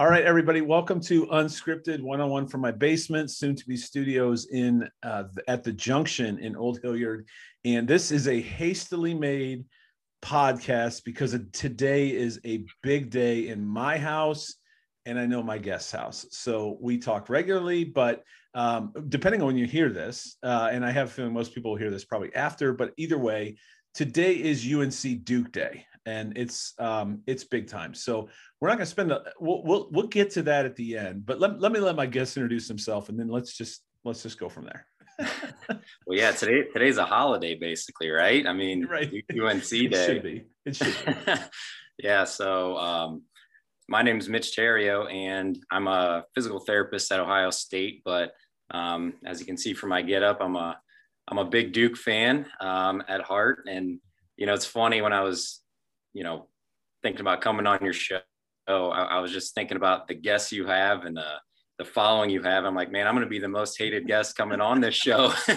All right, everybody, welcome to Unscripted One on One from my basement, soon to be studios in uh, at the Junction in Old Hilliard. And this is a hastily made podcast because today is a big day in my house and I know my guest's house. So we talk regularly, but um, depending on when you hear this, uh, and I have a feeling most people will hear this probably after, but either way, today is UNC Duke Day and it's um, it's big time. So we're not going to spend. A, we'll, we'll we'll get to that at the end. But let let me let my guest introduce himself, and then let's just let's just go from there. well, yeah, today today's a holiday, basically, right? I mean, right. UNC Day. It should be. It should be. yeah. So um, my name is Mitch Therriault, and I'm a physical therapist at Ohio State. But um, as you can see from my get up, I'm a I'm a big Duke fan um, at heart, and you know, it's funny when I was you know, thinking about coming on your show, I, I was just thinking about the guests you have and the the following you have. I'm like, man, I'm going to be the most hated guest coming on this show.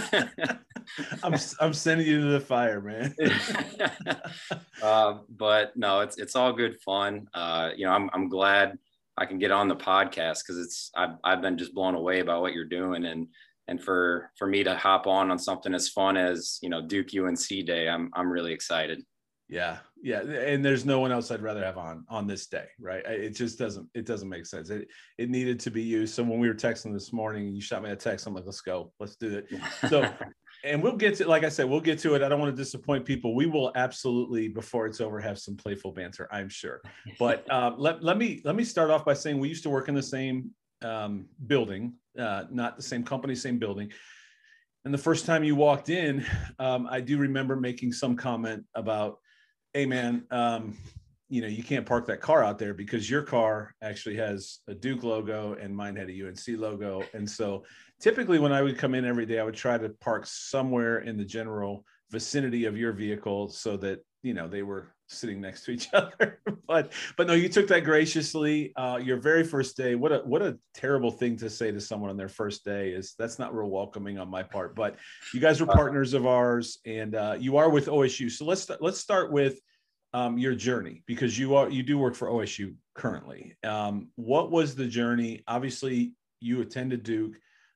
I'm I'm sending you to the fire, man. uh, but no, it's it's all good fun. Uh, you know, I'm I'm glad I can get on the podcast because it's I've I've been just blown away by what you're doing and and for for me to hop on on something as fun as you know Duke UNC Day, I'm I'm really excited. Yeah, yeah, and there's no one else I'd rather have on on this day, right? It just doesn't it doesn't make sense. It it needed to be you. So when we were texting this morning, you shot me a text. I'm like, let's go, let's do it. So, and we'll get to like I said, we'll get to it. I don't want to disappoint people. We will absolutely before it's over have some playful banter, I'm sure. But um, let let me let me start off by saying we used to work in the same um, building, uh, not the same company, same building. And the first time you walked in, um, I do remember making some comment about hey man, um, you know, you can't park that car out there because your car actually has a Duke logo and mine had a UNC logo. And so typically when I would come in every day, I would try to park somewhere in the general vicinity of your vehicle so that, you know, they were sitting next to each other. but but no, you took that graciously. Uh, your very first day. What a what a terrible thing to say to someone on their first day is that's not real welcoming on my part. But you guys were partners of ours, and uh, you are with OSU. So let's let's start with um, your journey because you are you do work for OSU currently. Um, what was the journey? Obviously, you attended Duke.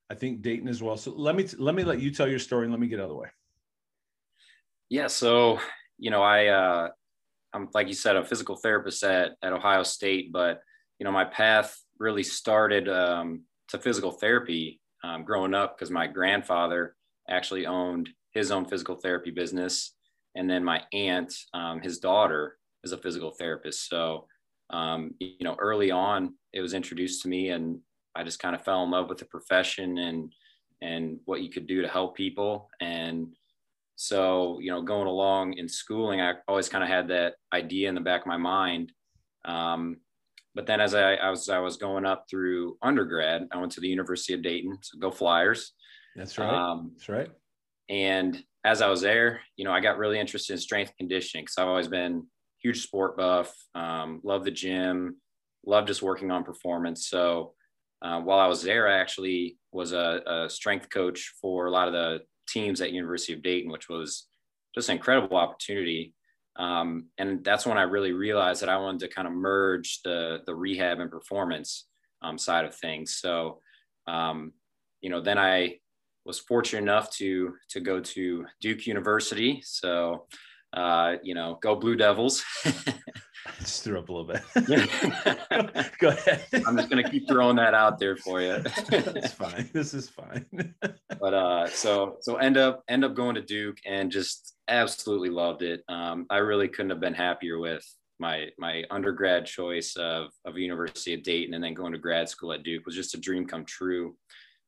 I think Dayton as well. So let me let me let you tell your story and let me get out of the way. Yeah. So you know, I uh, I'm like you said, a physical therapist at at Ohio State, but you know, my path really started um, to physical therapy um, growing up because my grandfather actually owned his own physical therapy business and then my aunt, um, his daughter, is a physical therapist. So, um, you know, early on, it was introduced to me, and I just kind of fell in love with the profession and and what you could do to help people. And so, you know, going along in schooling, I always kind of had that idea in the back of my mind. Um, but then as I, I, was I was going up through undergrad, I went to the University of Dayton. So go Flyers. That's right. Um, That's right. And as I was there, you know, I got really interested in strength conditioning because I've always been huge sport buff, um, love the gym, love just working on performance. So uh, while I was there, I actually was a, a, strength coach for a lot of the teams at University of Dayton, which was just an incredible opportunity. Um, and that's when I really realized that I wanted to kind of merge the the rehab and performance um, side of things. So, um, you know, then I was fortunate enough to to go to Duke University. So, uh, you know, go Blue Devils. just threw up a little bit. go ahead. I'm just gonna keep throwing that out there for you. That's fine. This is fine. but uh, so so end up end up going to Duke and just absolutely loved it. Um, I really couldn't have been happier with my my undergrad choice of of University of Dayton and then going to grad school at Duke was just a dream come true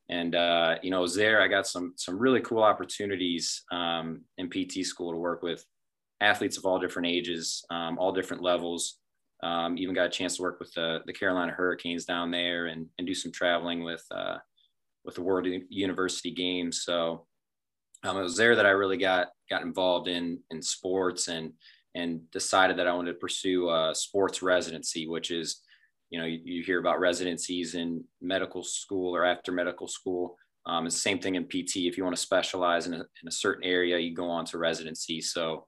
and uh, you know, I was there. I got some some really cool opportunities um, in PT school to work with athletes of all different ages, um, all different levels. Um, even got a chance to work with the, the Carolina Hurricanes down there and, and do some traveling with uh, with the World University Games. So um, it was there that I really got got involved in in sports and and decided that I wanted to pursue a sports residency, which is you know you, you hear about residencies in medical school or after medical school. Um, it's the same thing in PT. If you want to specialize in a, in a certain area, you go on to residency. So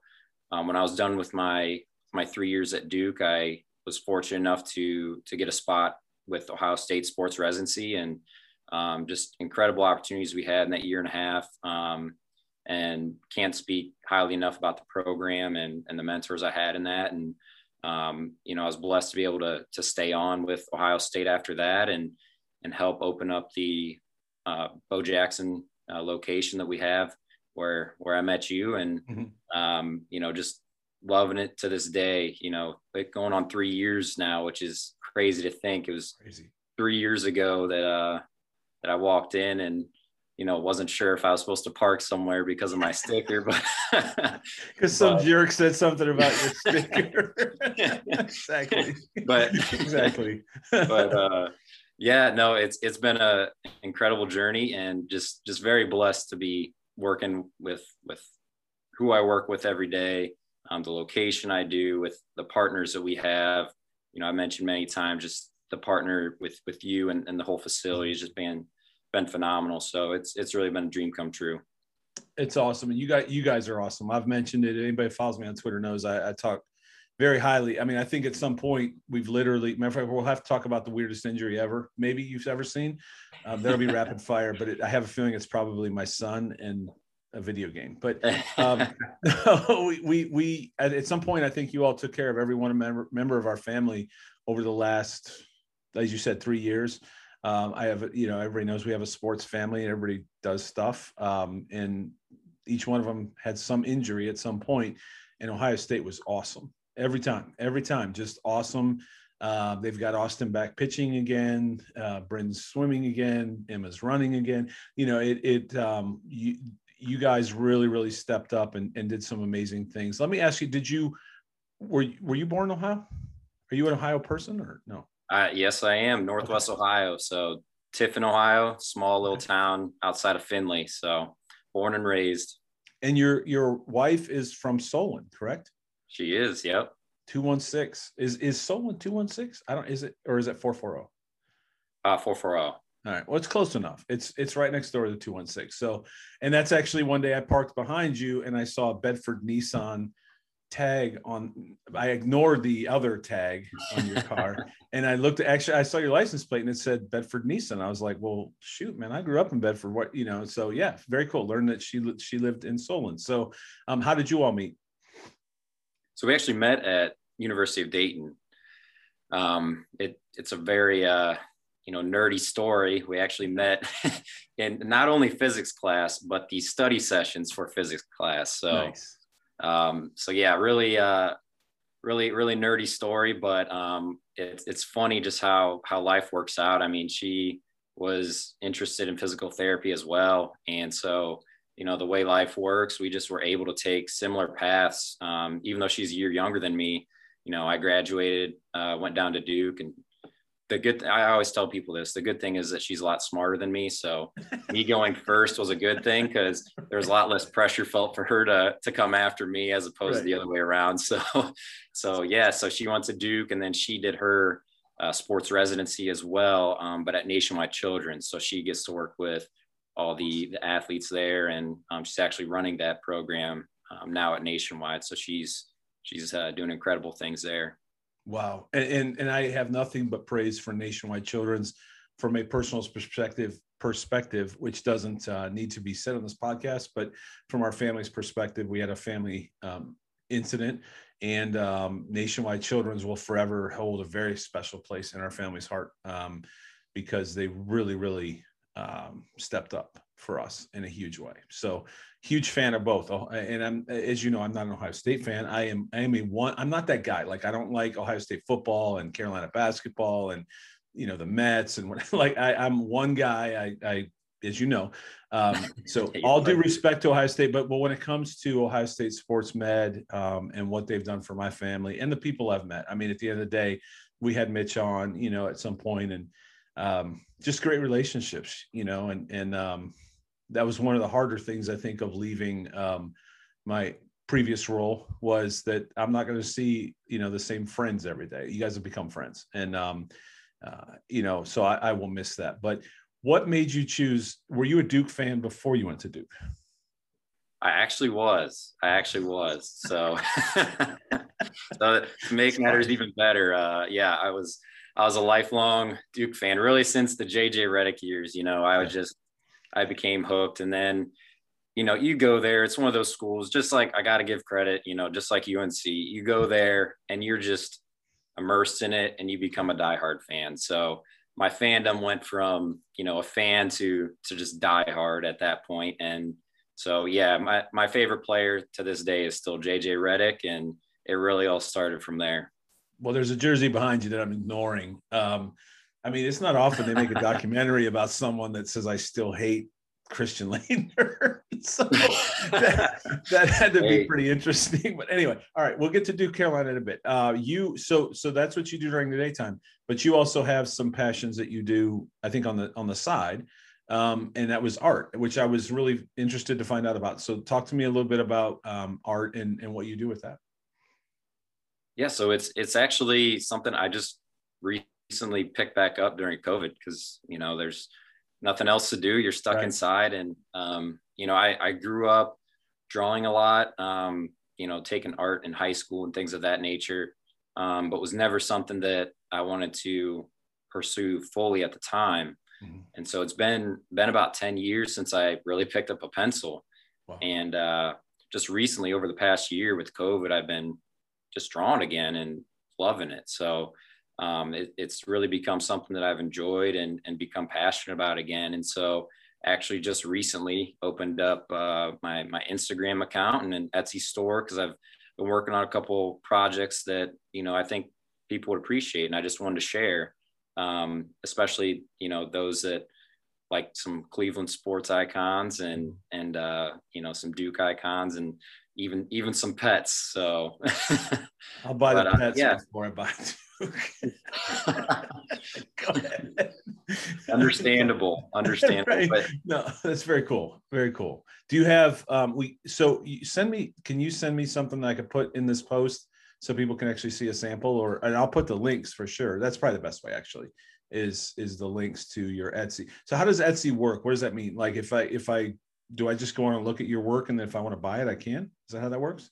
um, when I was done with my my three years at Duke, I was fortunate enough to to get a spot with Ohio State sports residency and um, just incredible opportunities we had in that year and a half. Um, and can't speak highly enough about the program and, and the mentors I had in that. And, um, you know, I was blessed to be able to, to stay on with Ohio State after that and, and help open up the uh, Bo Jackson uh, location that we have where, where I met you and, mm-hmm. Um, you know, just loving it to this day, you know, like going on three years now, which is crazy to think it was crazy. three years ago that, uh, that I walked in and, you know, wasn't sure if I was supposed to park somewhere because of my sticker, but because some but, jerk said something about your sticker. exactly. But exactly. but uh, yeah, no, it's it's been a incredible journey and just just very blessed to be working with with who I work with every day, um, the location I do, with the partners that we have. You know, I mentioned many times just the partner with with you and, and the whole facility has just been been phenomenal. So it's it's really been a dream come true. It's awesome, and you guys you guys are awesome. I've mentioned it. Anybody follows me on Twitter knows I, I talk very highly. I mean, I think at some point we've literally, matter of fact, we'll have to talk about the weirdest injury ever, maybe you've ever seen. Um, there'll be rapid fire, but it, I have a feeling it's probably my son and a video game. But um, we, we, we at, at, some point, I think you all took care of every one member, member of our family over the last, as you said, three years. Um, I have, you know, everybody knows we have a sports family and everybody does stuff. Um, and each one of them had some injury at some point, and Ohio State was awesome every time, every time, just awesome. Uh, they've got Austin back pitching again. Uh, Bryn's swimming again. Emma's running again. You know, it, it, um, you, you guys really, really stepped up and, and did some amazing things. Let me ask you, did you, were, were you born in Ohio? Are you an Ohio person or no? Uh, yes, I am Northwest okay. Ohio. So Tiffin, Ohio, small little town outside of Findlay. So born and raised. And your your wife is from Solon, correct? She is. Yep. Two one six is is Solon two one six? I don't. Is it or is it four four zero? Oh? Uh, four four zero. All right. Well, it's close enough. It's it's right next door to the 216. So, and that's actually one day I parked behind you and I saw a Bedford Nissan tag on i ignored the other tag on your car. And i looked actually i saw your license plate and it said bedford nissan. I was like well shoot man i grew up in bedford. What you know so yeah very cool. Learned that she she lived in solon. So um how did you all meet? So we actually met at university of dayton. Um it it's a very uh you know nerdy story we actually met in not only physics class but the study sessions for physics class so nice um, so yeah, really, uh, really, really nerdy story, but um, it's it's funny just how how life works out. I mean, she was interested in physical therapy as well, and so you know the way life works, we just were able to take similar paths. Um, even though she's a year younger than me, you know, I graduated, uh, went down to Duke, and the good I always tell people this the good thing is that she's a lot smarter than me so me going first was a good thing because there was a lot less pressure felt for her to to come after me as opposed right. to the other way around so so yeah so she went to Duke and then she did her uh, sports residency as well um, but at Nationwide Children so she gets to work with all the, the athletes there and um, she's actually running that program um, now at Nationwide so she's she's uh, doing incredible things there Wow. And, and, and I have nothing but praise for Nationwide Children's from a personal perspective perspective, which doesn't uh, need to be said on this podcast, but from our family's perspective, we had a family um, incident and um, Nationwide Children's will forever hold a very special place in our family's heart um, because they really, really um, stepped up for us in a huge way. So huge fan of both. Oh, and I'm, as you know, I'm not an Ohio State fan. I am, I am a one, I'm not that guy. Like I don't like Ohio State football and Carolina basketball and, you know, the Mets and what, like I, I'm one guy. I, I, as you know. Um, so all due respect to Ohio State, but but when it comes to Ohio State sports med um, and what they've done for my family and the people I've met, I mean, at the end of the day, we had Mitch on, you know, at some point, and um, just great relationships, you know, and and um, that was one of the harder things I think of leaving um, my previous role was that I'm not going to see you know the same friends every day. You guys have become friends, and um, uh, you know, so I, I will miss that. But what made you choose? Were you a Duke fan before you went to Duke? I actually was. I actually was. So, so to make matters even better, uh, yeah, I was. I was a lifelong Duke fan, really since the JJ Redick years. You know, I was just, I became hooked, and then, you know, you go there. It's one of those schools. Just like I got to give credit. You know, just like UNC, you go there and you're just immersed in it, and you become a diehard fan. So my fandom went from you know a fan to to just die hard at that point and so yeah my, my favorite player to this day is still jj Redick, and it really all started from there well there's a jersey behind you that i'm ignoring um, i mean it's not often they make a documentary about someone that says i still hate Christian Laettner. so that, that, had to be pretty interesting. But anyway, all right, we'll get to Duke Carolina in a bit. Uh, you so so that's what you do during the daytime, but you also have some passions that you do, I think, on the on the side. Um, and that was art, which I was really interested to find out about. So talk to me a little bit about um, art and, and what you do with that. Yeah, so it's it's actually something I just recently picked back up during COVID because you know there's nothing else to do. You're stuck right. inside. And, um, you know, I, I grew up drawing a lot, um, you know, taking art in high school and things of that nature, um, but was never something that I wanted to pursue fully at the time. Mm-hmm. And so it's been, been about 10 years since I really picked up a pencil. Wow. And uh, just recently over the past year with COVID, I've been just drawing again and loving it. So, um, it, it's really become something that I've enjoyed and, and become passionate about again. And so actually just recently opened up uh, my, my Instagram account and an Etsy store because I've been working on a couple projects that, you know, I think people would appreciate. And I just wanted to share, um, especially, you know, those that like some Cleveland sports icons and, and, uh, you know, some Duke icons and even, even some pets. So. I'll buy but, the uh, pets uh, yeah. before I buy understandable understandable right. but... no that's very cool very cool. Do you have um we so you send me can you send me something that i could put in this post so people can actually see a sample or and i'll put the links for sure. That's probably the best way actually is is the links to your etsy. So how does etsy work? What does that mean? Like if i if i do i just go on and look at your work and then if i want to buy it i can is that how that works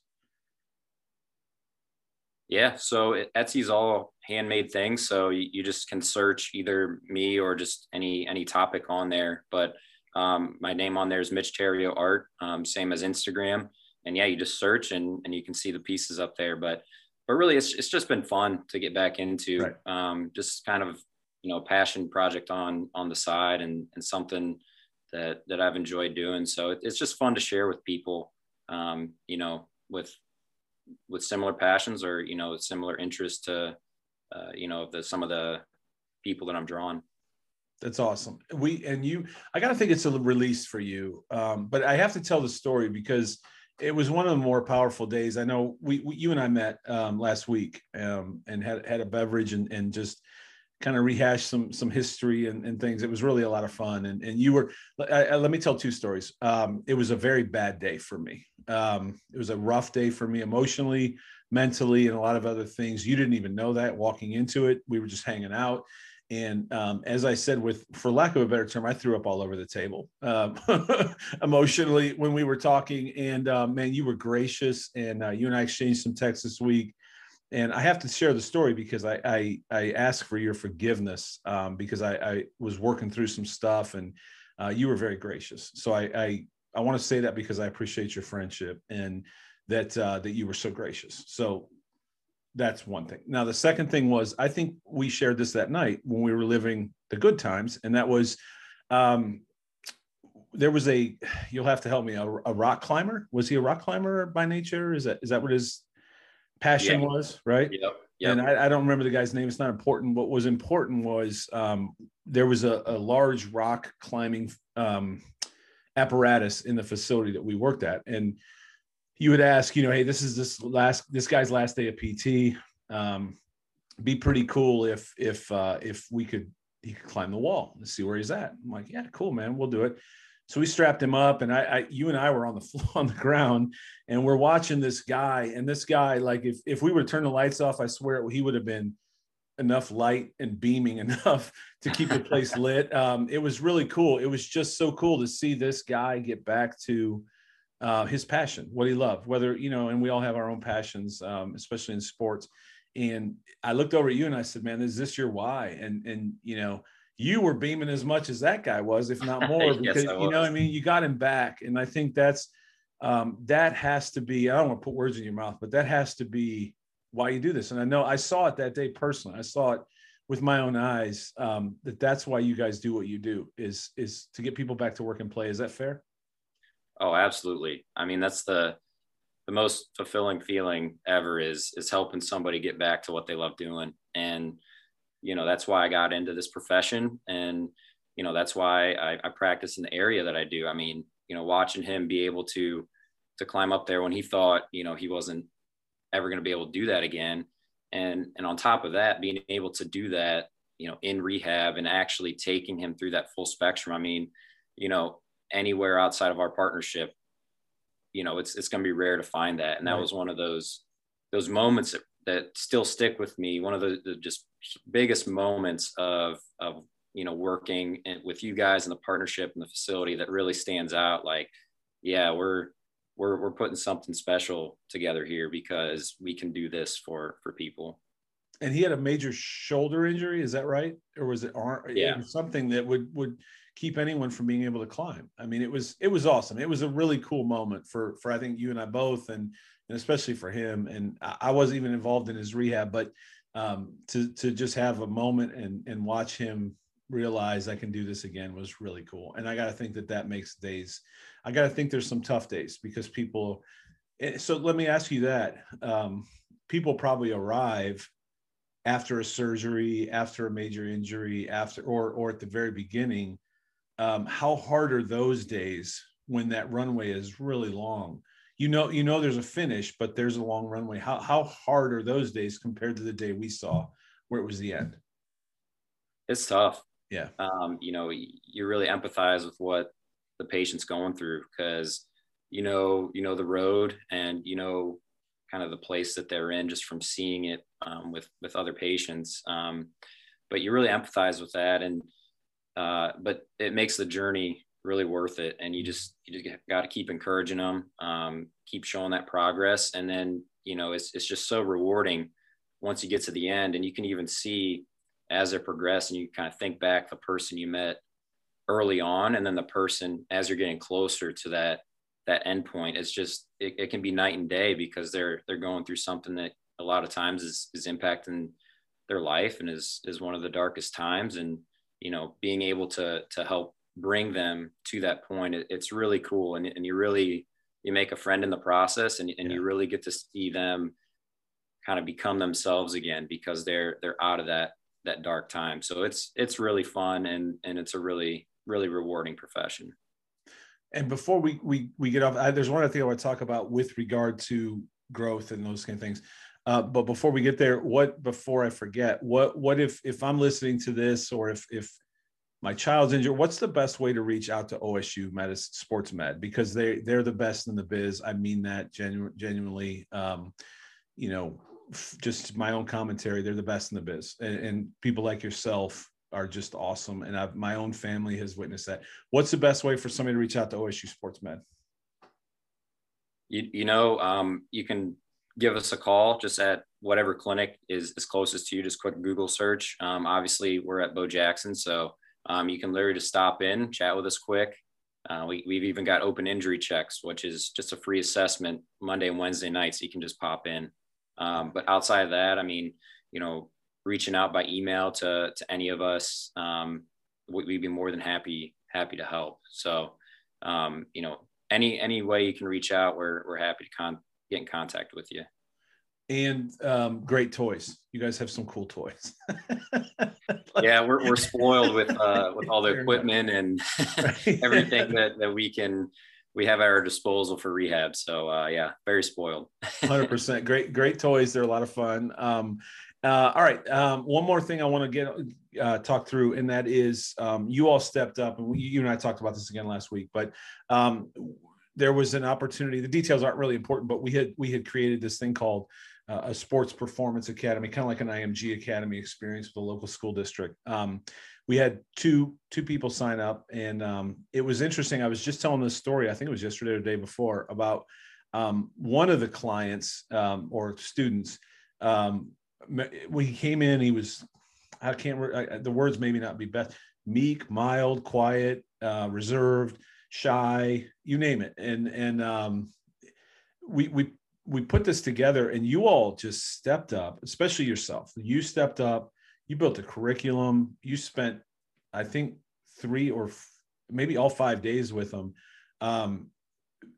yeah, so Etsy's all handmade things, so you, you, just can search either me or just any any topic on there. But um, my name on there is Mitch Therriault Art, um, same as Instagram. And yeah, you just search and and you can see the pieces up there. But but really, it's it's just been fun to get back into. Right. Um, just kind of you know passion project on on the side and and something that that I've enjoyed doing. So it, it's just fun to share with people. Um, you know, with with similar passions or you know similar interests to uh, you know the some of the people that I'm drawing. That's awesome. We and you, I gotta think it's a release for you. Um, but I have to tell the story because it was one of the more powerful days. I know we, we you and I met um, last week um, and had had a beverage and and just kind of rehash some some history and, and things. It was really a lot of fun. And and you were. I, I, let me tell two stories. Um, it was a very bad day for me. Um, it was a rough day for me emotionally, mentally, and a lot of other things. You didn't even know that walking into it. We were just hanging out. And um, as I said, with for lack of a better term, I threw up all over the table um, emotionally when we were talking. And uh, man, you were gracious, and uh, you and I exchanged some texts this week and I have to share the story because I I, I ask for your forgiveness um, because I, I was working through some stuff and uh, you were very gracious. So I I, I want to say that because I appreciate your friendship and that uh, that you were so gracious. So that's one thing. Now the second thing was I think we shared this that night when we were living the good times, and that was. Um, there was a you'll have to help me a, a rock climber was he a rock climber by nature is that is that what his passion was, right? Yep. Yep. And I, I, don't remember the guy's name. It's not important. What was important was um, there was a, a large rock climbing um, apparatus in the facility that we worked at, and you would ask, you know, hey, this is this last this guy's last day of PT. Um, be pretty cool if if uh, if we could he could climb the wall and see where he's at. I'm like, yeah, cool, man, we'll do it. So we strapped him up, and I, I, you and I were on the floor on the ground, and we're watching this guy. And this guy, like, if if we would turn the lights off, I swear he would have been enough light and beaming enough to keep the place lit. Um, it was really cool. It was just so cool to see this guy get back to uh, his passion, what he loved. Whether you know, and we all have our own passions, um, especially in sports. And I looked over at you and I said, "Man, is this your why?" And and you know you were beaming as much as that guy was, if not more, because you know, I mean, you got him back, and I think that's um, that has to be. I don't want to put words in your mouth, but that has to be why you do this. And I know I saw it that day personally. I saw it with my own eyes um, that that's why you guys do what you do is is to get people back to work and play. Is that fair? Oh, absolutely. I mean, that's the the most fulfilling feeling ever is is helping somebody get back to what they love doing and you know that's why i got into this profession. And you know that's why I, I practice in the area that i do. I mean you know watching him be able to to climb up there when he thought you know he wasn't ever going to be able to do that again. And and on top of that being able to do that you know in rehab and actually taking him through that full spectrum i mean you know anywhere outside of our partnership you know it's it's going to be rare to find that. And that right. was one of those those moments that, that still stick with me. One of the, the just biggest moments of of you know working with you guys in the partnership and the facility that really stands out like yeah we're we're we're putting something special together here because we can do this for for people. And he had a major shoulder injury is that right? Or was it arm yeah. something that would would keep anyone from being able to climb. I mean it was it was awesome. It was a really cool moment for for i think you and i both and and especially for him. And i wasn't even involved in his rehab but um, to to just have a moment and and watch him realize I can do this again was really cool. And I got to think that that makes days. I got to think there's some tough days because people. Eh, so let me ask you that. Um, people probably arrive after a surgery, after a major injury, after or or at the very beginning. Um, how hard are those days when that runway is really long? You know you know there's a finish but there's a long runway. How how hard are those days compared to the day we saw where it was the end? It's tough. Yeah. Um, you know you really empathize with what the patient's going through because you know you know the road and you know kind of the place that they're in just from seeing it um, with with other patients. Um, but you really empathize with that and uh, but it makes the journey really worth it. And you just you just got to keep encouraging them, um, keep showing that progress, and then you know it's it's just so rewarding once you get to the end, and you can even see as they progress, and you kind of think back the person you met early on, and then the person as you're getting closer to that that end point. It's just it, it can be night and day because they're they're going through something that a lot of times is is impacting their life and is is one of the darkest times and you know being able to to help bring them to that point it, it's really cool. And, and you really you make a friend in the process and, and yeah. you really get to see them kind of become themselves again because they're they're out of that that dark time. So it's it's really fun and and it's a really really rewarding profession. And before we we we get off I, there's one other thing i want to talk about with regard to growth and those kind of things. Uh, but before we get there what before i forget what what if if i'm listening to this or if if my child's injured what's the best way to reach out to osu med sports med? Because they they're the best in the biz. I mean that genu- genuinely um, you know f- just my own commentary they're the best in the biz. And, and people like yourself are just awesome. And I've, my own family has witnessed that. What's the best way for somebody to reach out to osu sports med? You, you know um, you can give us a call just at whatever clinic is, is closest to you. Just quick google search. Um, obviously we're at bo jackson so um, you can literally just stop in, chat with us quick. Uh, we, we've even got open injury checks, which is just a free assessment Monday and Wednesday nights. So you can just pop in. Um, but outside of that, I mean, you know, reaching out by email to, to any of us, um, we'd be more than happy, happy to help. So, um, you know, any, any way you can reach out, we're, we're happy to con- get in contact with you. And um, great toys. You guys have some cool toys. yeah, we're, we're spoiled with uh, with all the equipment and everything that, that we can we have at our disposal for rehab. So uh, yeah, very spoiled. Hundred percent. Great, great toys. They're a lot of fun. Um, uh, all right. Um, one more thing I want to get uh, talk through, and that is um, you all stepped up, and we, you and I talked about this again last week. But um, there was an opportunity. The details aren't really important, but we had we had created this thing called uh, a sports performance academy, kind of like an IMG academy experience with a local school district. Um, we had two two people sign up, and um, it was interesting. I was just telling this story. I think it was yesterday or the day before about um, one of the clients um, or students. Um, when he came in, he was I can't I, the words maybe not be best meek, mild, quiet, uh, reserved, shy, you name it, and and um, we we we put this together and you all just stepped up especially yourself. You stepped up you built a curriculum you spent i think three or f- maybe all five days with them um,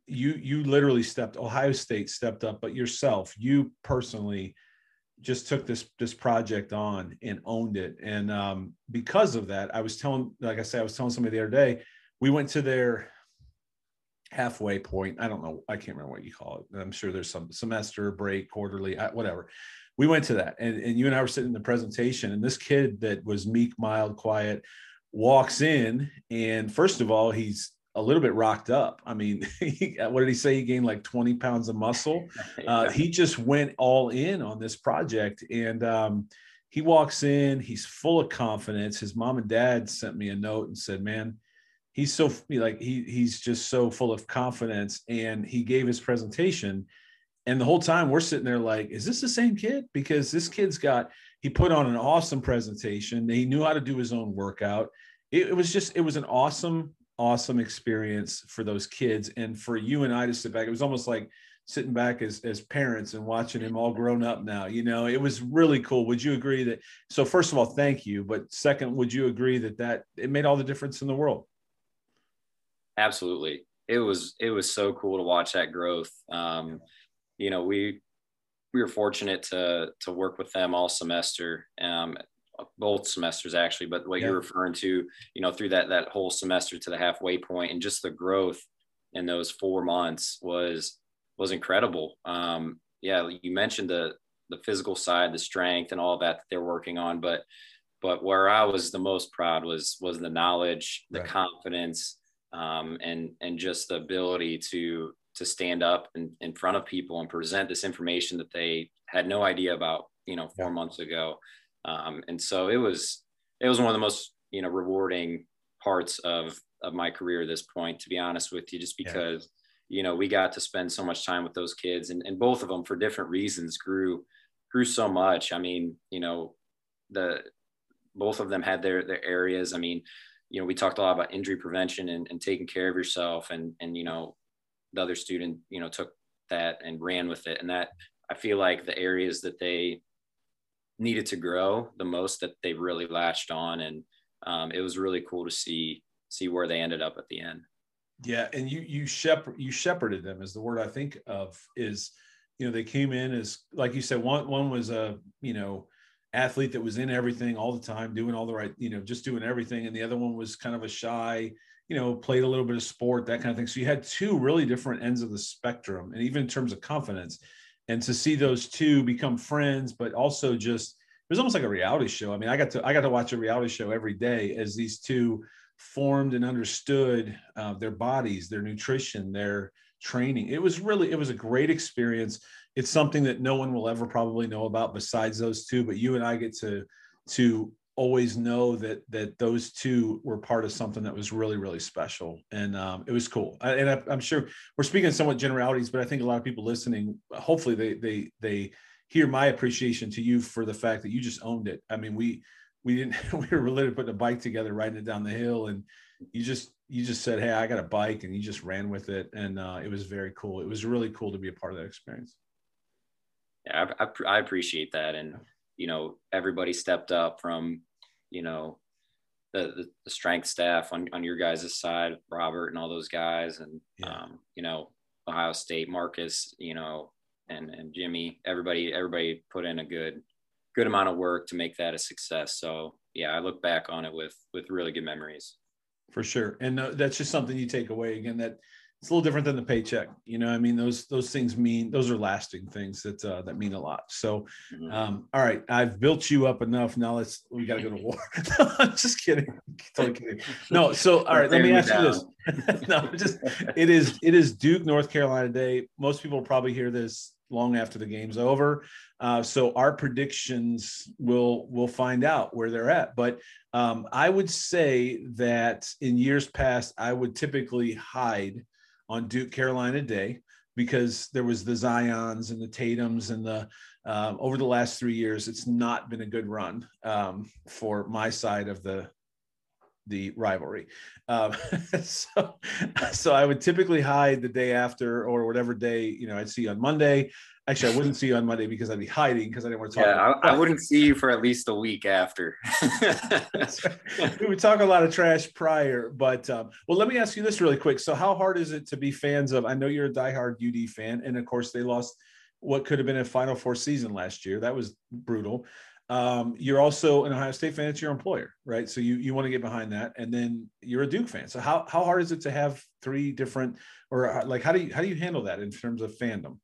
you you literally stepped ohio state stepped up but yourself you personally just took this this project on and owned it. And um, because of that i was telling like i said i was telling somebody the other day we went to their halfway point. I don't know. I can't remember what you call it. I'm sure there's some semester break, quarterly, whatever. We went to that, and, and you and I were sitting in the presentation, and this kid that was meek, mild, quiet walks in, and first of all, he's a little bit rocked up. I mean, he, what did he say? He gained like 20 pounds of muscle. Uh, he just went all in on this project, and um, he walks in. He's full of confidence. His mom and dad sent me a note and said, "Man." He's so like he he's just so full of confidence and he gave his presentation and the whole time we're sitting there like is this the same kid? Because this kid's got he put on an awesome presentation. He knew how to do his own workout. It, it was just it was an awesome awesome experience for those kids and for you and i to sit back. It was almost like sitting back as as parents and watching him all grown up now you know? It was really cool. Would you agree that so first of all thank you but second would you agree that that it made all the difference in the world Absolutely. It was it was so cool to watch that growth. Um, you know, we we were fortunate to to work with them all semester, um, both semesters actually. But what yeah. you're referring to, you know, through that that whole semester to the halfway point, and just the growth in those four months was was incredible. Um, yeah, you mentioned the the physical side, the strength, and all that that they're working on, but but where I was the most proud was was the knowledge, the right. confidence, um, and and just the ability to to stand up in, in front of people and present this information that they had no idea about you know four yeah. months ago um, and so it was it was one of the most you know rewarding parts of of my career at this point to be honest with you just because yeah. you know we got to spend so much time with those kids and, and both of them for different reasons grew grew so much i mean you know the both of them had their their areas i mean you know, we talked a lot about injury prevention and, and taking care of yourself. And, and, you know, the other student, you know, took that and ran with it. And that I feel like the areas that they needed to grow the most that they really latched on. And um, it was really cool to see, see where they ended up at the end. Yeah. And you, you shepherd, you shepherded them is the word I think of is, you know, they came in as, like you said, one, one was a, you know, athlete that was in everything all the time, doing all the right, you know, just doing everything. And the other one was kind of a shy, you know, played a little bit of sport, that kind of thing. So you had two really different ends of the spectrum, and even in terms of confidence. And to see those two become friends, but also just it was almost like a reality show. I mean, I got to I got to watch a reality show every day as these two formed and understood uh, their bodies, their nutrition, their training. It was really it was a great experience it's something that no one will ever probably know about besides those two but you and i get to to always know that that those two were part of something that was really really special. And um, it was cool. I, and I, am sure we're speaking somewhat generalities but i think a lot of people listening hopefully they they they hear my appreciation to you for the fact that you just owned it. I mean we we didn't we were literally putting a bike together riding it down the hill and you just you just said hey i got a bike and you just ran with it. And uh, it was very cool. It was really cool to be a part of that experience yeah, I, I, I appreciate that. And, you know, everybody stepped up from, you know, the, the, strength staff on, on your guys' side, Robert and all those guys. And, yeah. um, you know, Ohio State, Marcus, you know, and and Jimmy, everybody everybody put in a good good amount of work to make that a success. So yeah, I look back on it with with really good memories. For sure, and uh, that's just something you take away again that it's a little different than the paycheck. You know, I mean, those those things mean those are lasting things that uh, that mean a lot. So, mm-hmm. um, all right, I've built you up enough. Now let's we got to go to war. I'm just kidding. Totally kidding. No, so all right, let me ask you this. no, just it is it is Duke North Carolina Day. Most people probably hear this long after the game's over. Uh, so our predictions will will find out where they're at. But um, I would say that in years past, I would typically hide on Duke Carolina Day because there was the Zions and the Tatums and the um, over the last three years, it's not been a good run um, for my side of the the rivalry. Um, so, so I would typically hide the day after or whatever day you know I'd see on Monday. Actually, I wouldn't see you on Monday because I'd be hiding because I didn't want to talk. Yeah, I, I, wouldn't see you for at least a week after. we would talk a lot of trash prior, but um, well, let me ask you this really quick. So, how hard is it to be fans of? I know you're a diehard UD fan, and of course, they lost what could have been a Final Four season last year. That was brutal. Um, you're also an Ohio State fan. It's your employer, right? So you you want to get behind that, and then you're a Duke fan. So how how hard is it to have three different, or uh, like how do you how do you handle that in terms of fandom?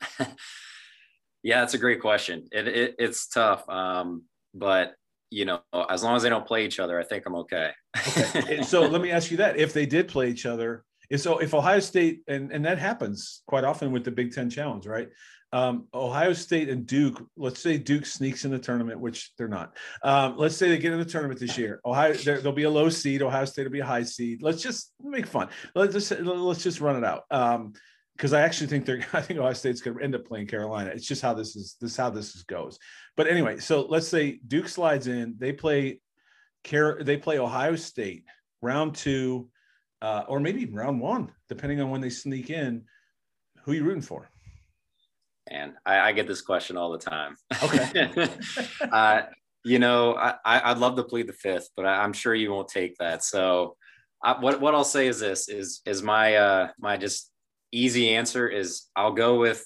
yeah, it's a great question. It, it it's tough, um, but you know, as long as they don't play each other, I think I'm okay. okay. So let me ask you that: if they did play each other, if so, if Ohio State and and that happens quite often with the Big Ten Challenge, right? Um, Ohio State and Duke. Let's say Duke sneaks in the tournament, which they're not. Um, let's say they get in the tournament this year. Ohio, there'll be a low seed. Ohio State will be a high seed. Let's just make fun. Let's just let's just run it out. Um, because I actually think they're I think Ohio State's going to end up playing Carolina. It's just how this is this is how this is goes. But anyway, so let's say Duke slides in. They play Car- they play Ohio State round two, uh, or maybe round one, depending on when they sneak in. Who are you rooting for? And I, I get this question all the time. Okay. uh, you know, I, I'd love to plead the fifth, but I, am sure you won't take that. So, I, what what I'll say is this: is is my uh, my just easy answer is I'll go with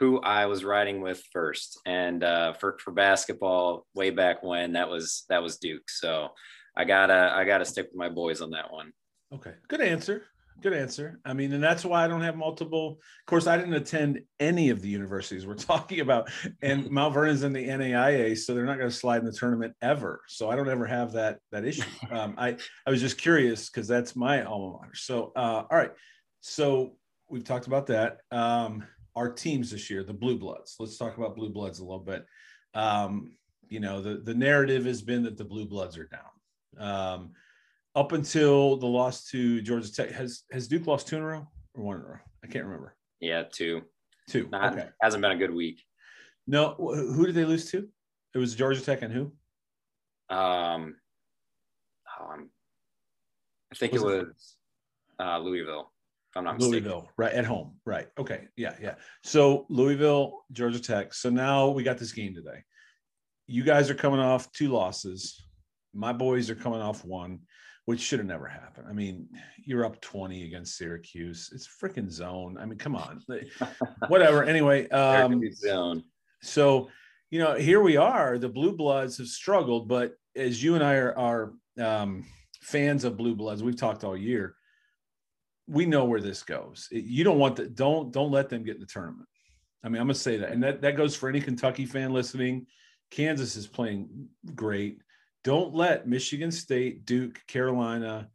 who I was riding with first. And uh, for for basketball, way back when that was that was Duke. So I gotta I gotta stick with my boys on that one. Okay, good answer. Good answer. I mean, and that's why I don't have multiple. Of course, I didn't attend any of the universities we're talking about, and Mount Vernon's in the NAIA, so they're not going to slide in the tournament ever. So I don't ever have that that issue. Um, I I was just curious because that's my alma mater. So uh, all right, so we've talked about that. Um, our teams this year, the Blue Bloods. Let's talk about Blue Bloods a little bit. Um, you know, the the narrative has been that the Blue Bloods are down. Um, up until the loss to Georgia Tech, has has Duke lost two in a row or one in a row? I can't remember. Yeah, two. Two. Not, okay. Hasn't been a good week. No, who did they lose to? It was Georgia Tech and who? Um, um I think was it was uh, Louisville. I'm not mistaken. Louisville, right at home, right? Okay, yeah, yeah. So Louisville, Georgia Tech. So now we got this game today. You guys are coming off two losses. My boys are coming off one, which should have never happened. I mean, you're up 20 against Syracuse. It's freaking zone. I mean, come on. Whatever. Anyway, um, zone. So, you know, here we are. The Blue Bloods have struggled, but as you and I are, are um, fans of Blue Bloods, we've talked all year we know where this goes. You don't want that. Don't don't let them get in the tournament. I mean, I'm gonna say that, and that that goes for any Kentucky fan listening. Kansas is playing great. Don't let Michigan State, Duke, Carolina,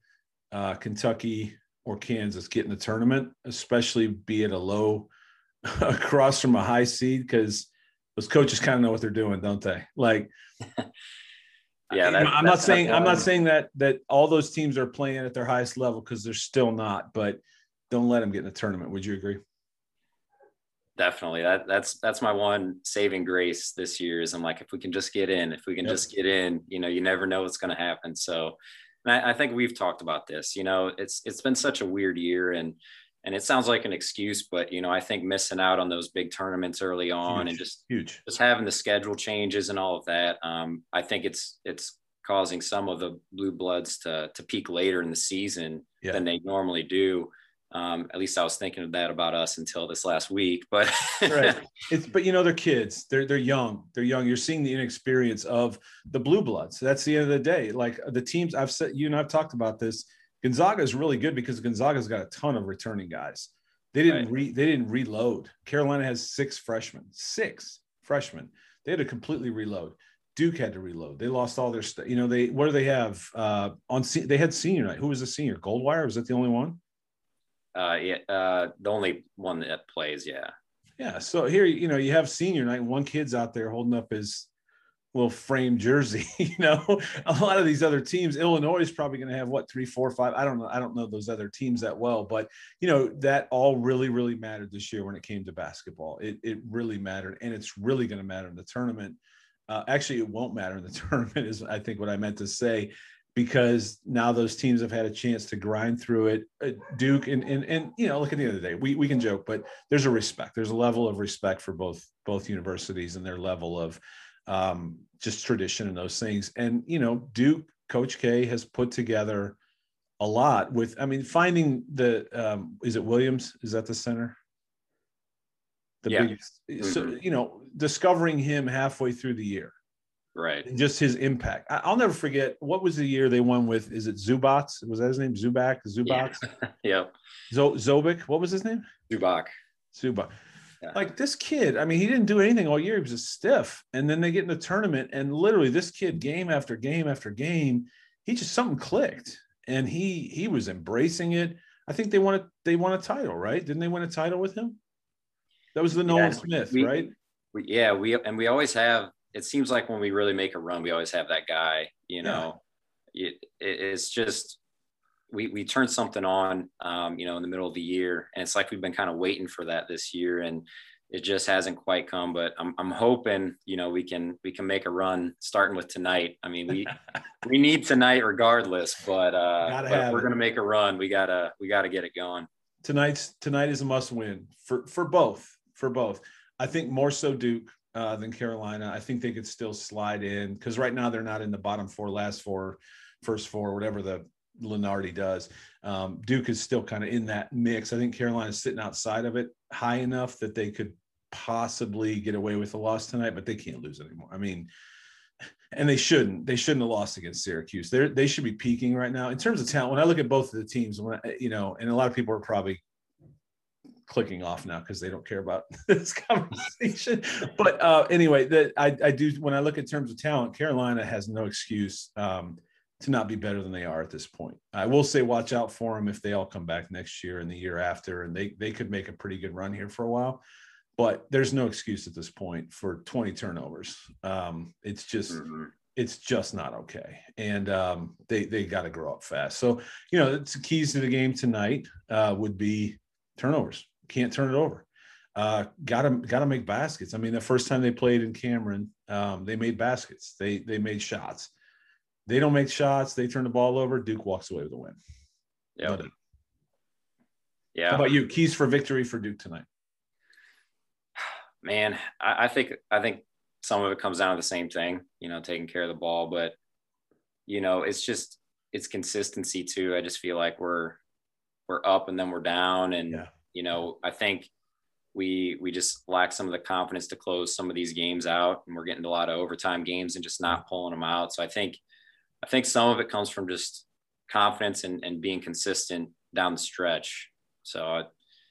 uh, Kentucky, or Kansas get in the tournament, especially be it a low across from a high seed, because those coaches kind of know what they're doing, don't they? Like yeah, that, I'm not saying I'm not saying that that all those teams are playing at their highest level because they're still not. But don't let them get in the tournament. Would you agree? Definitely. That that's that's my one saving grace this year. Is I'm like, if we can just get in, if we can yep. just get in, you know, you never know what's going to happen. So, I, I think we've talked about this. You know, it's it's been such a weird year, and and it sounds like an excuse, but you know, I think missing out on those big tournaments early on huge, and just huge, just having the schedule changes and all of that, um, I think it's it's causing some of the blue bloods to to peak later in the season yeah. than they normally do. Um, at least I was thinking of that about us until this last week. But right. it's but you know they're kids. They're they're young. They're young. You're seeing the inexperience of the blue bloods. That's the end of the day. Like the teams I've said, you and I've talked about this. Gonzaga is really good because Gonzaga's got a ton of returning guys. They didn't right. re, they didn't reload. Carolina has six freshmen. Six freshmen. They had to completely reload. Duke had to reload. They lost all their stuff. You know, they what do they have uh, on? They had senior night. Who was the senior? Goldwire was that the only one? Uh, yeah, uh, the only one that plays. Yeah. Yeah. So here, you know, you have senior night. One kid's out there holding up his little frame jersey. You know, a lot of these other teams, Illinois is probably going to have what three, four, five. I don't know. I don't know those other teams that well, but you know that all really, really mattered this year when it came to basketball. It it really mattered, and it's really going to matter in the tournament uh, actually, it won't matter in the tournament, is I think what I meant to say, because now those teams have had a chance to grind through it. Uh, Duke and, and and you know, look at the the day, we we can joke, but there's a respect. There's a level of respect for both both universities and their level of um, just tradition and those things. And you know, Duke, Coach K has put together a lot with. I mean, finding the um, is it Williams? Is that the center? the yeah. biggest. Mm-hmm. So you know, discovering him halfway through the year, right? And just his impact. I, will never forget what was the year they won with. Is it Zubats? Was that his name? Zoubek? Zoubek? Yeah. yep. Zo- Zobic. What was his name? Zoubek. Zoubek. Like this kid, I mean, he didn't do anything all year. He was a stiff. And then they get in the tournament, and literally, this kid, game after game after game, he just something clicked, and he he was embracing it. I think they won a they won a title, right? Didn't they win a title with him? That was the Nolan yeah, Smith, we, right? We, yeah, we and we always have. It seems like when we really make a run, we always have that guy. You know, yeah. it, it's just we we turn something on, um, you know, in the middle of the year, and it's like we've been kind of waiting for that this year, and it just hasn't quite come. But I'm I'm hoping, you know, we can we can make a run starting with tonight. I mean, we we need tonight regardless, but uh, but we're it. gonna make a run, we gotta we gotta get it going. Tonight's tonight is a must win for for both for both. I think more so Duke uh, than Carolina. I think they could still slide in because right now they're not in the bottom four, last four, first four, whatever the Lunardi does. Um, Duke is still kind of in that mix. I think Carolina's sitting outside of it high enough that they could possibly get away with a loss tonight, but they can't lose anymore. I mean, and they shouldn't. They shouldn't have lost against Syracuse. They they should be peaking right now in terms of talent. When I look at both of the teams, when I, you know, and a lot of people are probably clicking off now because they don't care about this conversation. but uh, anyway, that I, I do when I look at terms of talent, Carolina has no excuse um, to not be better than they are at this point. I will say, watch out for them if they all come back next year and the year after, and they they could make a pretty good run here for a while. But there's no excuse at this point for 20 turnovers. Um, it's just. Mm-hmm it's just not okay. And um, they they got to grow up fast. So you know, the keys to the game tonight uh, would be turnovers can't turn it over. Uh, gotta gotta make baskets. I mean, the first time they played in Cameron, um, they made baskets. They they made shots. They don't make shots. They turn the ball over. Duke walks away with a win. Yeah. Yeah. How about you? Keys for victory for Duke tonight. Man, I, I think I think some of it comes down to the same thing. You know, taking care of the ball, but you know, it's just it's consistency too. I just feel like we're we're up and then we're down, and yeah you know, I think we we just lack some of the confidence to close some of these games out, and we're getting a lot of overtime games and just not pulling them out. So I think I think some of it comes from just confidence and, and being consistent down the stretch. So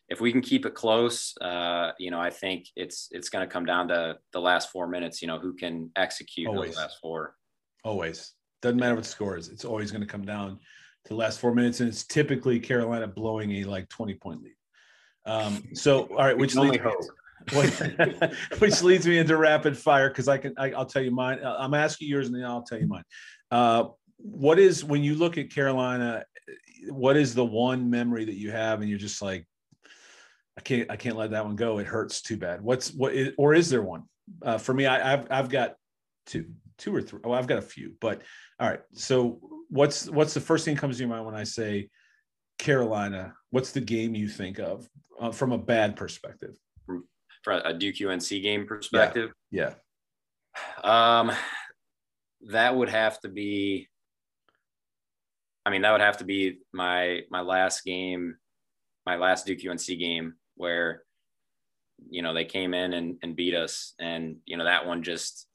if we can keep it close, uh, you know, I think it's it's going to come down to the last four minutes. You know, who can execute always. those last four. Always doesn't matter what the score is. It's always going to come down to the last four minutes, and it's typically Carolina blowing a like twenty point lead. Um, so, all right, which leads, which leads me into rapid fire because I can I, will tell you mine. Uh, I'm asking yours and then I'll tell you mine. Uh, what is when you look at Carolina? What is the one memory that you have and you're just like, I can't I can't let that one go. It hurts too bad. What's what is, or is there one? Uh, for me, I, I've I've got two two or three. Oh, I've got a few, but all right. So what's what's the first thing that comes to your mind when I say Carolina? What's the game you think of uh, from a bad perspective? From a Duke UNC game perspective? Yeah. yeah. Um, that would have to be. I mean, that would have to be my my last game my last Duke UNC game where you know they came in and, and beat us and you know that one just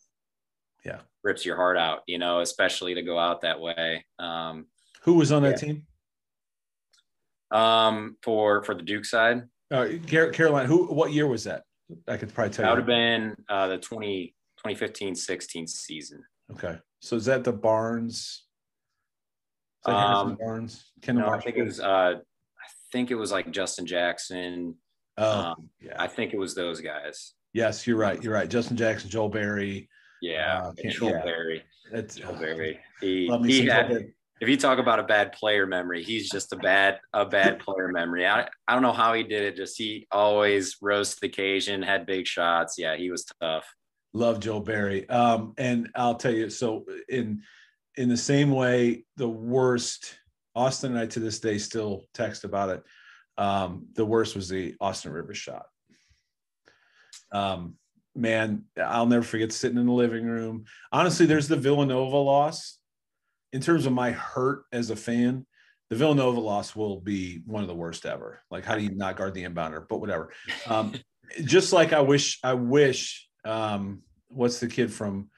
yeah rips your heart out you know especially to go out that way um who was on that yeah. team um for for the duke side uh carolina who what year was that i could probably tell you. that would have been uh the 20 2015 16 season okay so is that the barnes um, Barnes, no, I think it was. Uh, I think it was like Justin Jackson. Oh, um, yeah. I think it was those guys. Yes, you're right. You're right. Justin Jackson, Joel Berry. Yeah, uh, Joel yeah. Berry. That's Joel uh, Berry. He, he had, if you talk about a bad player memory, he's just a bad a bad player memory. I, I don't know how he did it. Just he always rose to the occasion, had big shots. Yeah, he was tough. Love Joel Berry. Um, and I'll tell you, so in in the same way, the worst, Austin and I to this day still text about it. Um, the worst was the Austin Rivers shot. Um, man, I'll never forget sitting in the living room. Honestly, there's the Villanova loss. In terms of my hurt as a fan, the Villanova loss will be one of the worst ever. Like, how do you not guard the inbounder? But whatever. Um, just like I wish, I wish. Um, what's the kid from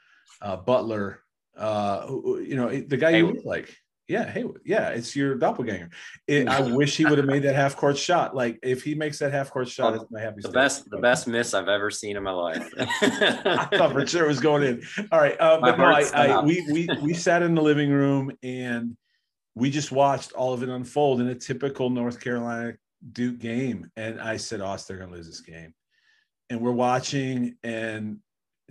uh, Butler? uh, you know, the guy you look like. Yeah, hey, yeah, it's your doppelganger. It, I wish he would have made that half court shot. Like if he makes that half court shot, it's my happy. The best, the best miss I've ever seen in my life. I thought for sure it was going in. All right, uh, but no, I, I, we we we sat in the living room and we just watched all of it unfold in a typical North Carolina Duke game. And I said, "Oh, they're going to lose this game." And we're watching, and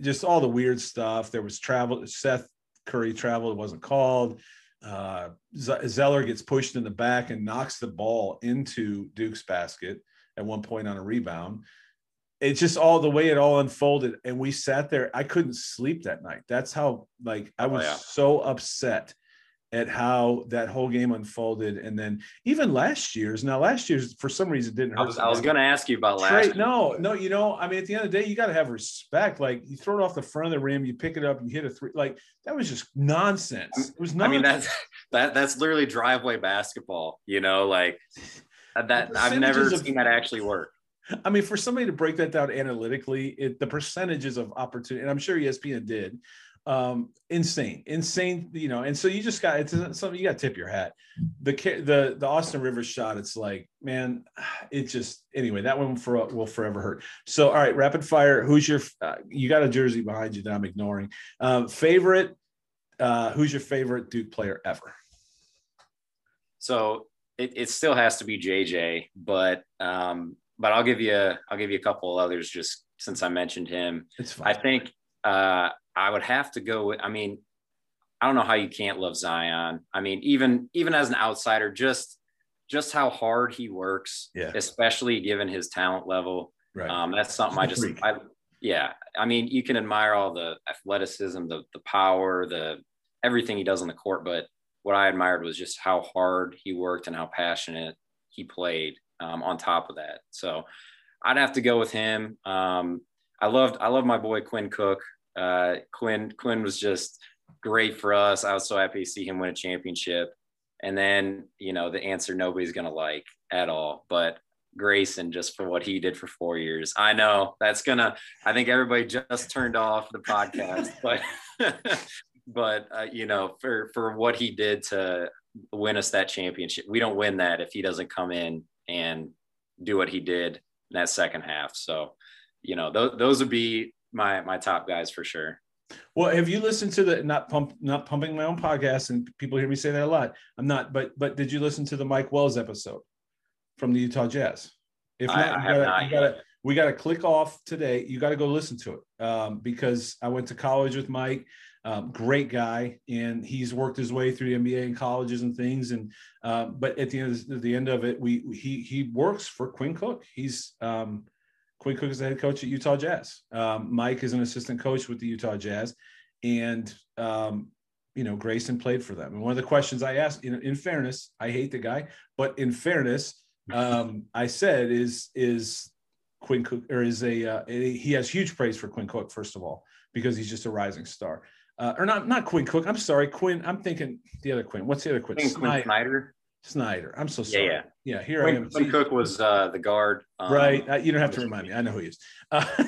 just all the weird stuff. There was travel. Seth Curry traveled, It wasn't called. Uh, Zeller gets pushed in the back and knocks the ball into Duke's basket at one point on a rebound. It's just all the way it all unfolded. And we sat there. I couldn't sleep that night. That's how, like, I was oh, yeah. so upset at how that whole game unfolded. And then even last year's, now last year's for some reason didn't hurt. I was, I was going to ask you about last Trey, No, no, you know, I mean, at the end of the day, you got to have respect. Like you throw it off the front of the rim, you pick it up, you hit a three. Like that was just nonsense. It was nonsense. I mean, that's, that, that's literally driveway basketball, you know, like uh, that. I've never of, seen that actually work. I mean, for somebody to break that down analytically, it, the percentages of opportunity, and I'm sure ESPN did, um insane insane you know and so you just got it's something you got to tip your hat. The the the austin rivers shot it's like man it just anyway that one for will forever hurt. So all right rapid fire who's your uh, you got a jersey behind you that i'm ignoring. Um favorite uh who's your favorite duke player ever? So it, it still has to be jj but um but i'll give you a, i'll give you a couple others just since i mentioned him. It's fine. i think uh I would have to go with, I mean, I don't know how you can't love Zion. I mean, even even as an outsider, just just how hard he works, yeah. especially given his talent level. Right. Um, that's something I just I yeah. I mean, you can admire all the athleticism, the the power, the everything he does on the court, but what I admired was just how hard he worked and how passionate he played um, on top of that. So I'd have to go with him. Um, I loved I love my boy Quinn Cook. Uh, Quinn Quinn was just great for us. I was so happy to see him win a championship. And then, you know, the answer nobody's gonna like at all, but Grayson just for what he did for four years. I know that's gonna. I think everybody just turned off the podcast, but but uh, you know, for for what he did to win us that championship, we don't win that if he doesn't come in and do what he did in that second half. So, you know, th- those would be my my top guys for sure. Well, have you listened to the not pump not pumping my own podcast and people hear me say that a lot. I'm not, but but did you listen to the Mike Wells episode from the Utah Jazz? If not, I, you, gotta, not you gotta, we got to click off today. You got to go listen to it um, because I went to college with Mike. Um, great guy, and he's worked his way through the NBA and colleges and things. And uh, but at the end of the end of it, we he he works for Quinn Cook. He's um, Quinn Cook is the head coach at Utah Jazz. Um, Mike is an assistant coach with the Utah Jazz, and um, you know Grayson played for them. And one of the questions I asked, in, in fairness, I hate the guy, but in fairness, um, I said is is Quinn Cook or is a, uh, he has huge praise for Quinn Cook first of all because he's just a rising star. Uh, or not not Quinn Cook. I'm sorry, Quinn. I'm thinking the other Quinn. What's the other Quinn? Quinn Snyder. Snyder. I'm so sorry. Yeah, yeah. yeah here Quinn, I am. Cook was uh, the guard. Um, right. Uh, you don't have to remind me. I know who he is. Uh, no.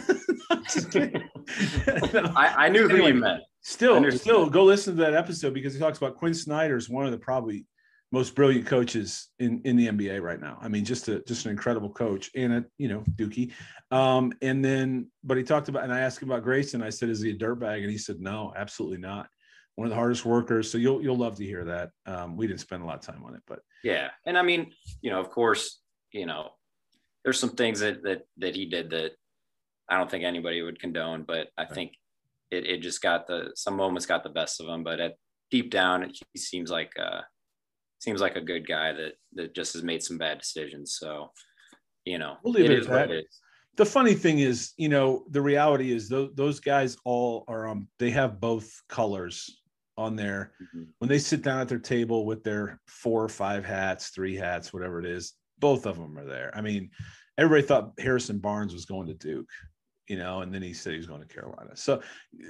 I, I, knew who anyway, you meant. Still, still go listen to that episode because he talks about Quinn Snyder is one of the probably most brilliant coaches in, in the NBA right now. I mean, just a just an incredible coach and a you know Dookie. Um, and then, but he talked about, and I asked him about Grayson. I said, "Is he a dirtbag?" And he said, "No, absolutely not. One of the hardest workers." So you'll you'll love to hear that. Um, we didn't spend a lot of time on it, but yeah, and I mean, you know, of course, you know, there's some things that that that he did that I don't think anybody would condone, but I right. think it it just got the some moments got the best of him, but at deep down, he seems like. Uh, seems like a good guy that that just has made some bad decisions. So, you know, we'll leave it, at that. The funny thing is, you know, the reality is those those guys all are um they have both colors on there mm-hmm. when they sit down at their table with their four or five hats, three hats, whatever it is. Both of them are there. I mean, everybody thought Harrison Barnes was going to Duke you know, and then he said he was going to Carolina. So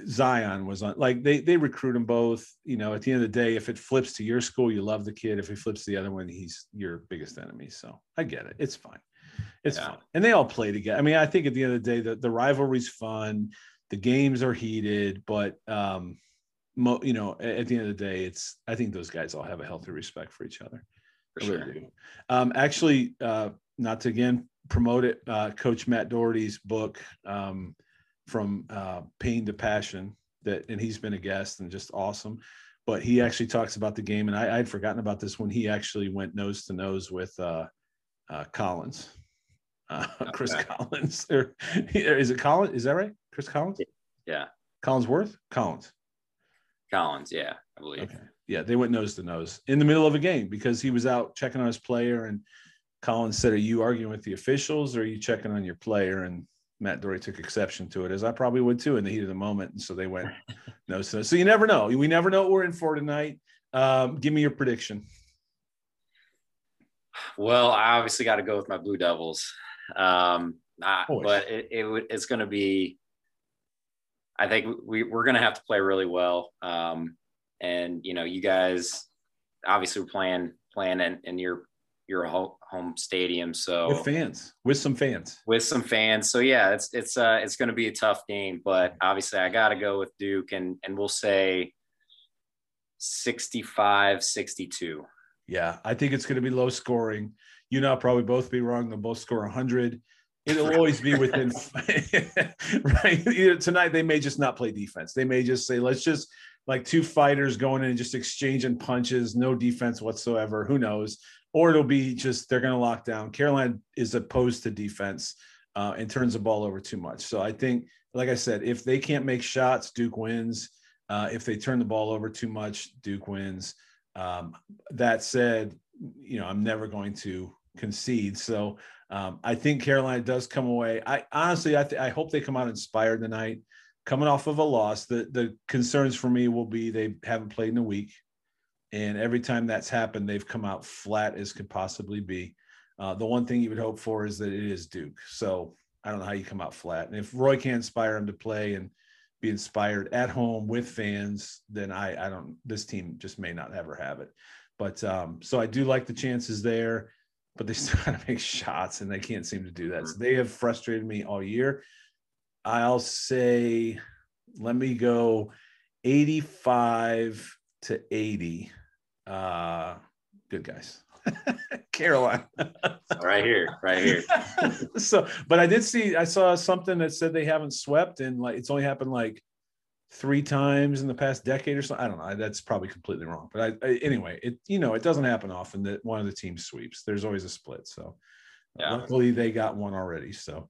Zion was on like they they recruit them both. You know, at the end of the day, if it flips to your school, you love the kid. If he flips to the other one, he's your biggest enemy. So I get it. It's fine. It's yeah. fine. And they all play together. I mean, I think at the end of the day, the, the rivalry's fun, the games are heated, but um mo, you know, at the end of the day, it's I think those guys all have a healthy respect for each other. For sure. Um, actually, uh, not to again promote it. Uh, Coach Matt Doherty's book, um, from uh, pain to passion, that and he's been a guest and just awesome. But he actually talks about the game, and I, I'd forgotten about this when he actually went nose to nose with uh, uh, Collins, uh, Chris okay. Collins. Or is it Collins? Is that right? Chris Collins? Yeah. Collinsworth? Collins. Collins, yeah, I believe. Okay. Yeah, they went nose to nose in the middle of a game because he was out checking on his player and Collins said, Are you arguing with the officials or are you checking on your player? And Matt Doherty took exception to it, as I probably would too in the heat of the moment. And so they went no. So, so you never know. We never know what we're in for tonight. Um, give me your prediction. Well, I obviously got to go with my Blue Devils. Um, I, but it, it, it's going to be, I think we, we're going to have to play really well. Um, and, you know, you guys obviously we're playing, playing in, in your your home stadium. So with fans, with some fans, with some fans. So yeah, it's it's uh it's going to be a tough game, but obviously I got to go with Duke, and and we'll say 65 62. Yeah, I think it's going to be low scoring. You know, I'll probably both be wrong. They'll both score 100. It'll always be within right. Either tonight they may just not play defense. They may just say, let's just like two fighters going in and just exchanging punches, no defense whatsoever. Who knows? or it'll be just they're going to lock down. Carolina is opposed to defense uh, and turns the ball over too much. So I think, like I said, if they can't make shots, Duke wins. Uh, if they turn the ball over too much, Duke wins. Um, that said, you know, I'm never going to concede. So um, I think Carolina does come away. I honestly, I, th- I hope they come out inspired tonight. Coming off of a loss, the the concerns for me will be they haven't played in a week. And every time that's happened, they've come out flat as could possibly be. Uh, the one thing you would hope for is that it is Duke. So I don't know how you come out flat. And if Roy can't inspire him to play and be inspired at home with fans, then I, I don't, this team just may not ever have it. But um, so I do like the chances there, but they still got to make shots and they can't seem to do that. So they have frustrated me all year. I'll say, let me go 85 to 80 uh, good guys. Carolina. right here, right here. so, but I did see, I saw something that said they haven't swept and like it's only happened like three times in the past decade or something. I don't know. That's probably completely wrong. But I, I, anyway, it you know it doesn't happen often that one of the teams sweeps. There's always a split. So, yeah. luckily they got one already. So,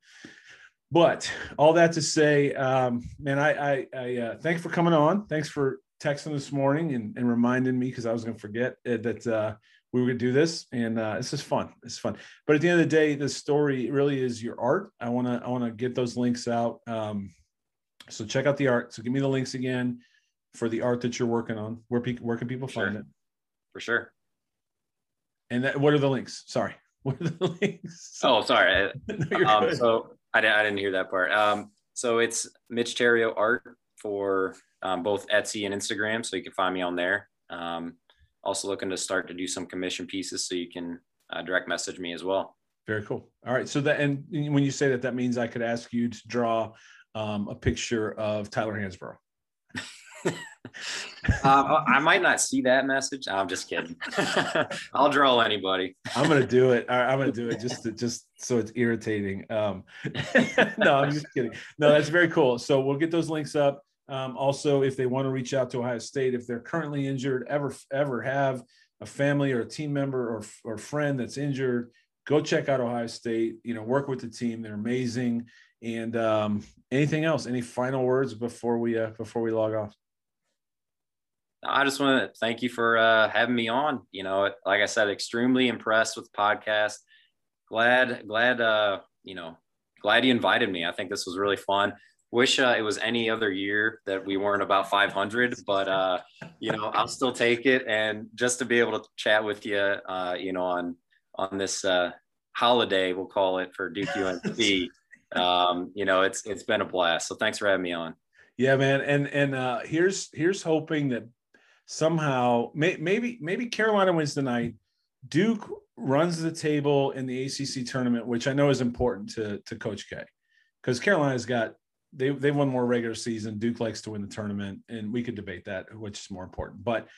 but all that to say, um, man, I I, I uh, thanks for coming on. Thanks for texting this morning and, and reminding me because I was going to forget uh, that uh, we were going to do this, and uh, this is fun. It's fun. But at the end of the day, the story really is your art. I want to I want to get those links out. Um, so check out the art. So give me the links again for the art that you're working on. Where pe- where can people find it? For sure. And that, what are the links? Sorry. What are the links? Oh, sorry. no, um, so I didn't, I didn't hear that part. Um, so it's Mitch Therriault art for um, both Etsy and Instagram. So you can find me on there. Um, also looking to start to do some commission pieces so you can uh, direct message me as well. Very cool. All right. So that, and when you say that, that means I could ask you to draw um, a picture of Tyler Hansbrough. um, I might not see that message. I'm just kidding. I'll draw anybody. I'm gonna do it. I'm gonna do it just to just so it's irritating. Um, no, I'm just kidding. No, that's very cool. So we'll get those links up. Um, also, if they want to reach out to Ohio State, if they're currently injured, ever ever have a family or a team member or or friend that's injured, go check out Ohio State. You know, work with the team. They're amazing. And um, anything else? Any final words before we uh, before we log off? I just want to thank you for uh, having me on. You know, like I said, extremely impressed with the podcast. Glad, glad, uh, you know, glad you invited me. I think this was really fun. Wish uh, it was any other year that we weren't about 500, but uh, you know, I'll still take it. And just to be able to chat with you, uh, you know, on on this uh, holiday, we'll call it for Duke UNC. Um, you know, it's it's been a blast. So thanks for having me on. Yeah, man. And and uh, here's here's hoping that somehow may, maybe maybe Carolina wins tonight. Duke runs the table in the ACC tournament, which I know is important to to Coach K, because Carolina's got they they won more regular season. Duke likes to win the tournament, and we could debate that which is more important. But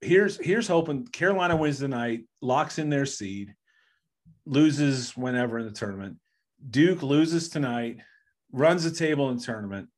here's here's hoping Carolina wins tonight, locks in their seed, loses whenever in the tournament. Duke loses tonight, runs the table in the tournament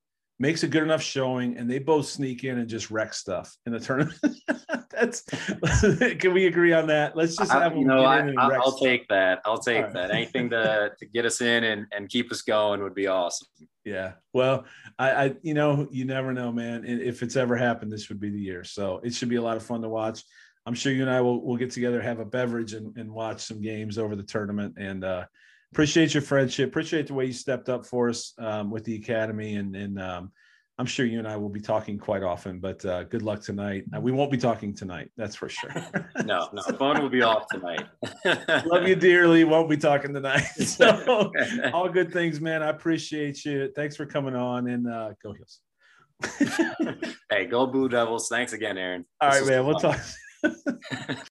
makes a good enough showing, and they both sneak in and just wreck stuff in the tournament. That's can we agree on that? Let's just have I, you know I, will take that. I'll take right. that. Anything to to get us in and and keep us going would be awesome. Yeah. Well, I, I you know you never know, man. If it's ever happened, this would be the year. So it should be a lot of fun to watch. I'm sure you and I will will get together, have a beverage, and, and watch some games over the tournament. And uh, appreciate your friendship. Appreciate the way you stepped up for us um, with the academy, and and um, I'm sure you and I will be talking quite often. But uh, good luck tonight. Uh, we won't be talking tonight, that's for sure. no, no, phone will be off tonight. Love you dearly. Won't be talking tonight. So all good things, man. I appreciate you. Thanks for coming on, and uh, go Heels. hey, go Blue Devils. Thanks again, Aaron. All this right, man. We'll talk.